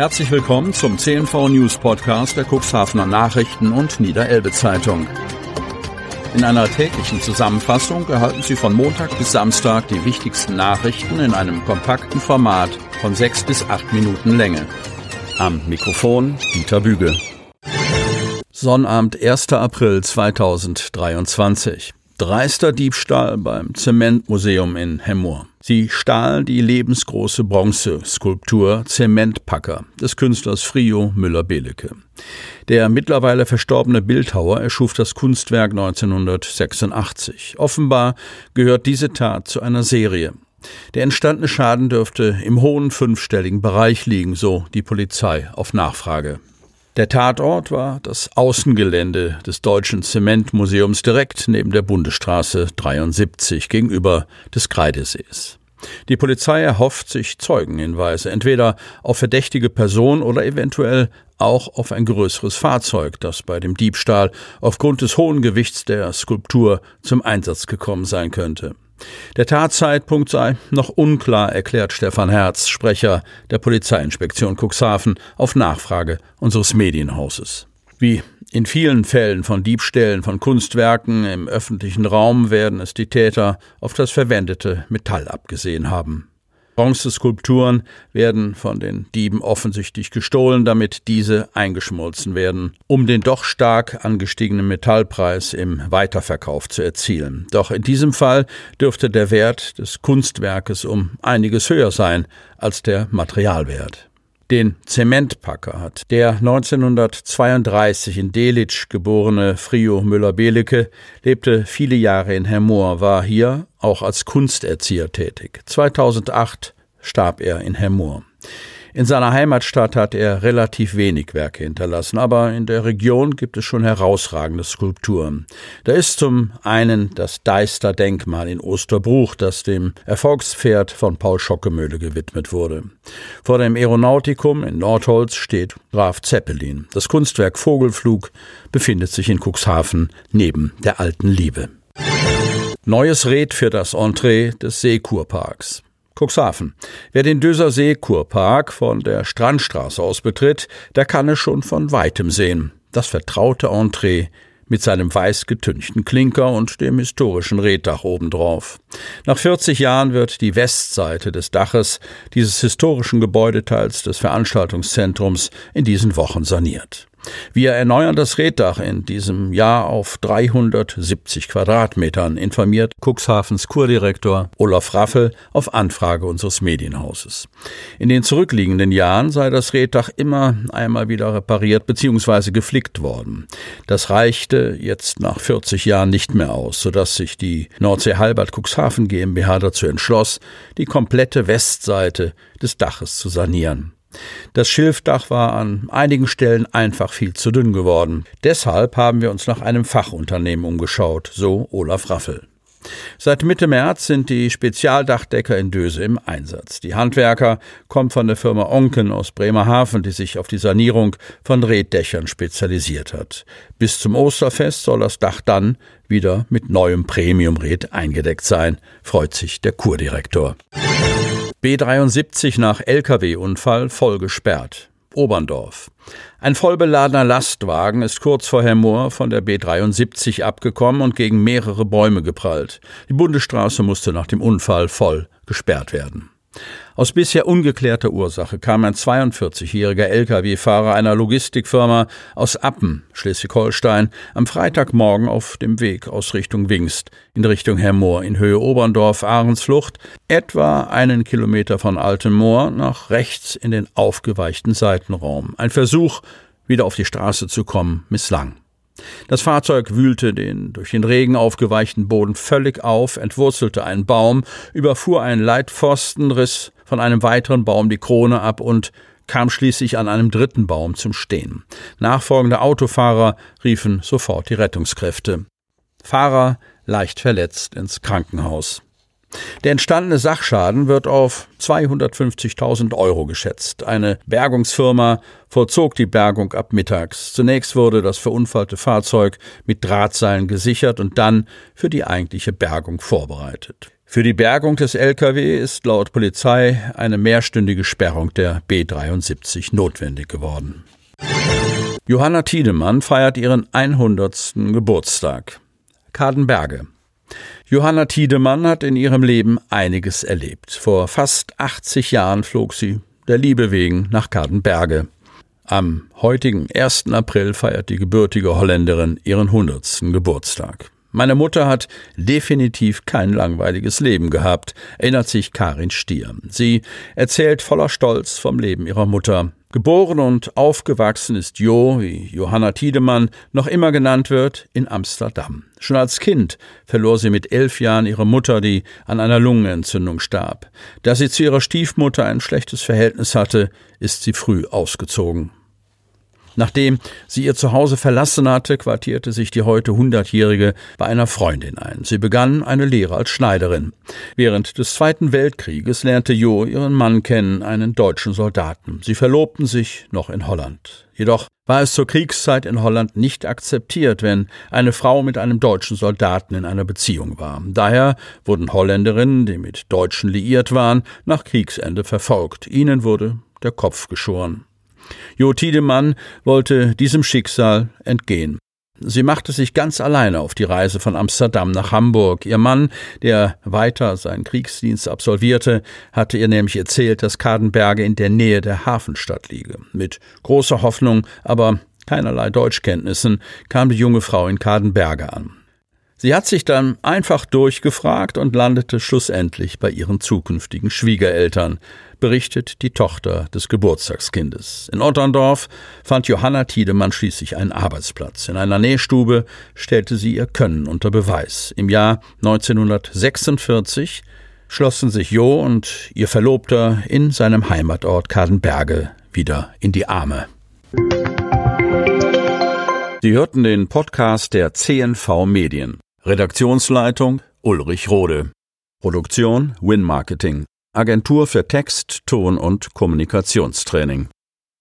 Herzlich willkommen zum CNV News Podcast der Cuxhavener Nachrichten und Niederelbe Zeitung. In einer täglichen Zusammenfassung erhalten Sie von Montag bis Samstag die wichtigsten Nachrichten in einem kompakten Format von sechs bis acht Minuten Länge. Am Mikrofon Dieter Büge. Sonnabend 1. April 2023. Dreister Diebstahl beim Zementmuseum in Hemmoor. Sie stahlen die lebensgroße Bronzeskulptur Zementpacker des Künstlers Frio Müller-Belecke. Der mittlerweile verstorbene Bildhauer erschuf das Kunstwerk 1986. Offenbar gehört diese Tat zu einer Serie. Der entstandene Schaden dürfte im hohen fünfstelligen Bereich liegen, so die Polizei auf Nachfrage. Der Tatort war das Außengelände des Deutschen Zementmuseums direkt neben der Bundesstraße 73 gegenüber des Kreidesees. Die Polizei erhofft sich Zeugenhinweise, entweder auf verdächtige Person oder eventuell auch auf ein größeres Fahrzeug, das bei dem Diebstahl aufgrund des hohen Gewichts der Skulptur zum Einsatz gekommen sein könnte. Der Tatzeitpunkt sei noch unklar, erklärt Stefan Herz, Sprecher der Polizeiinspektion Cuxhaven, auf Nachfrage unseres Medienhauses. Wie in vielen Fällen von Diebstählen von Kunstwerken im öffentlichen Raum werden es die Täter auf das verwendete Metall abgesehen haben. Bronzeskulpturen werden von den Dieben offensichtlich gestohlen, damit diese eingeschmolzen werden, um den doch stark angestiegenen Metallpreis im Weiterverkauf zu erzielen. Doch in diesem Fall dürfte der Wert des Kunstwerkes um einiges höher sein als der Materialwert. Den Zementpacker hat der 1932 in Delitzsch geborene Frio Müller-Belecke lebte viele Jahre in Hermoor, war hier auch als Kunsterzieher tätig. 2008 starb er in Hermoor. In seiner Heimatstadt hat er relativ wenig Werke hinterlassen, aber in der Region gibt es schon herausragende Skulpturen. Da ist zum einen das Deister Denkmal in Osterbruch, das dem Erfolgspferd von Paul Schockemöhle gewidmet wurde. Vor dem Aeronautikum in Nordholz steht Graf Zeppelin. Das Kunstwerk Vogelflug befindet sich in Cuxhaven neben der alten Liebe. Neues Red für das Entree des Seekurparks. Cuxhaven. Wer den Döser See Kurpark von der Strandstraße aus betritt, der kann es schon von weitem sehen. Das vertraute Entree mit seinem weiß getünchten Klinker und dem historischen Reddach obendrauf. Nach 40 Jahren wird die Westseite des Daches dieses historischen Gebäudeteils des Veranstaltungszentrums in diesen Wochen saniert. Wir erneuern das Reddach in diesem Jahr auf 370 Quadratmetern, informiert Cuxhavens Kurdirektor Olaf Raffel auf Anfrage unseres Medienhauses. In den zurückliegenden Jahren sei das Reddach immer einmal wieder repariert bzw. geflickt worden. Das reichte jetzt nach 40 Jahren nicht mehr aus, sodass sich die Nordsee Halbert Cuxhaven GmbH dazu entschloss, die komplette Westseite des Daches zu sanieren. Das Schilfdach war an einigen Stellen einfach viel zu dünn geworden. Deshalb haben wir uns nach einem Fachunternehmen umgeschaut, so Olaf Raffel. Seit Mitte März sind die Spezialdachdecker in Döse im Einsatz. Die Handwerker kommen von der Firma Onken aus Bremerhaven, die sich auf die Sanierung von Reddächern spezialisiert hat. Bis zum Osterfest soll das Dach dann wieder mit neuem Premiumred eingedeckt sein, freut sich der Kurdirektor. B73 nach Lkw-Unfall voll gesperrt. Oberndorf. Ein vollbeladener Lastwagen ist kurz vor Hermoor von der B73 abgekommen und gegen mehrere Bäume geprallt. Die Bundesstraße musste nach dem Unfall voll gesperrt werden. Aus bisher ungeklärter Ursache kam ein 42-jähriger Lkw-Fahrer einer Logistikfirma aus Appen, Schleswig-Holstein, am Freitagmorgen auf dem Weg aus Richtung Wingst in Richtung Hermoor in Höhe Oberndorf Ahrensflucht, etwa einen Kilometer von Altenmoor nach rechts in den aufgeweichten Seitenraum. Ein Versuch, wieder auf die Straße zu kommen, misslang. Das Fahrzeug wühlte den durch den Regen aufgeweichten Boden völlig auf, entwurzelte einen Baum, überfuhr einen Leitpfosten, riss von einem weiteren Baum die Krone ab und kam schließlich an einem dritten Baum zum Stehen. Nachfolgende Autofahrer riefen sofort die Rettungskräfte. Fahrer leicht verletzt ins Krankenhaus. Der entstandene Sachschaden wird auf 250.000 Euro geschätzt. Eine Bergungsfirma vollzog die Bergung ab mittags. Zunächst wurde das verunfallte Fahrzeug mit Drahtseilen gesichert und dann für die eigentliche Bergung vorbereitet. Für die Bergung des LKW ist laut Polizei eine mehrstündige Sperrung der B73 notwendig geworden. Johanna Tiedemann feiert ihren 100. Geburtstag. Kadenberge. Johanna Tiedemann hat in ihrem Leben einiges erlebt. Vor fast 80 Jahren flog sie der Liebe wegen nach Kadenberge. Am heutigen 1. April feiert die gebürtige Holländerin ihren 100. Geburtstag. Meine Mutter hat definitiv kein langweiliges Leben gehabt, erinnert sich Karin Stier. Sie erzählt voller Stolz vom Leben ihrer Mutter. Geboren und aufgewachsen ist Jo, wie Johanna Tiedemann noch immer genannt wird, in Amsterdam. Schon als Kind verlor sie mit elf Jahren ihre Mutter, die an einer Lungenentzündung starb. Da sie zu ihrer Stiefmutter ein schlechtes Verhältnis hatte, ist sie früh ausgezogen. Nachdem sie ihr Zuhause verlassen hatte, quartierte sich die heute Hundertjährige bei einer Freundin ein. Sie begann eine Lehre als Schneiderin. Während des Zweiten Weltkrieges lernte Jo ihren Mann kennen, einen deutschen Soldaten. Sie verlobten sich noch in Holland. Jedoch war es zur Kriegszeit in Holland nicht akzeptiert, wenn eine Frau mit einem deutschen Soldaten in einer Beziehung war. Daher wurden Holländerinnen, die mit Deutschen liiert waren, nach Kriegsende verfolgt. Ihnen wurde der Kopf geschoren. Jo Tiedemann wollte diesem Schicksal entgehen. Sie machte sich ganz alleine auf die Reise von Amsterdam nach Hamburg. Ihr Mann, der weiter seinen Kriegsdienst absolvierte, hatte ihr nämlich erzählt, dass Kadenberge in der Nähe der Hafenstadt liege. Mit großer Hoffnung, aber keinerlei Deutschkenntnissen, kam die junge Frau in Kadenberge an. Sie hat sich dann einfach durchgefragt und landete schlussendlich bei ihren zukünftigen Schwiegereltern, berichtet die Tochter des Geburtstagskindes. In Otterndorf fand Johanna Tiedemann schließlich einen Arbeitsplatz. In einer Nähstube stellte sie ihr Können unter Beweis. Im Jahr 1946 schlossen sich Jo und ihr Verlobter in seinem Heimatort Kadenberge wieder in die Arme. Sie hörten den Podcast der CNV Medien. Redaktionsleitung Ulrich Rode. Produktion Win Marketing. Agentur für Text, Ton und Kommunikationstraining.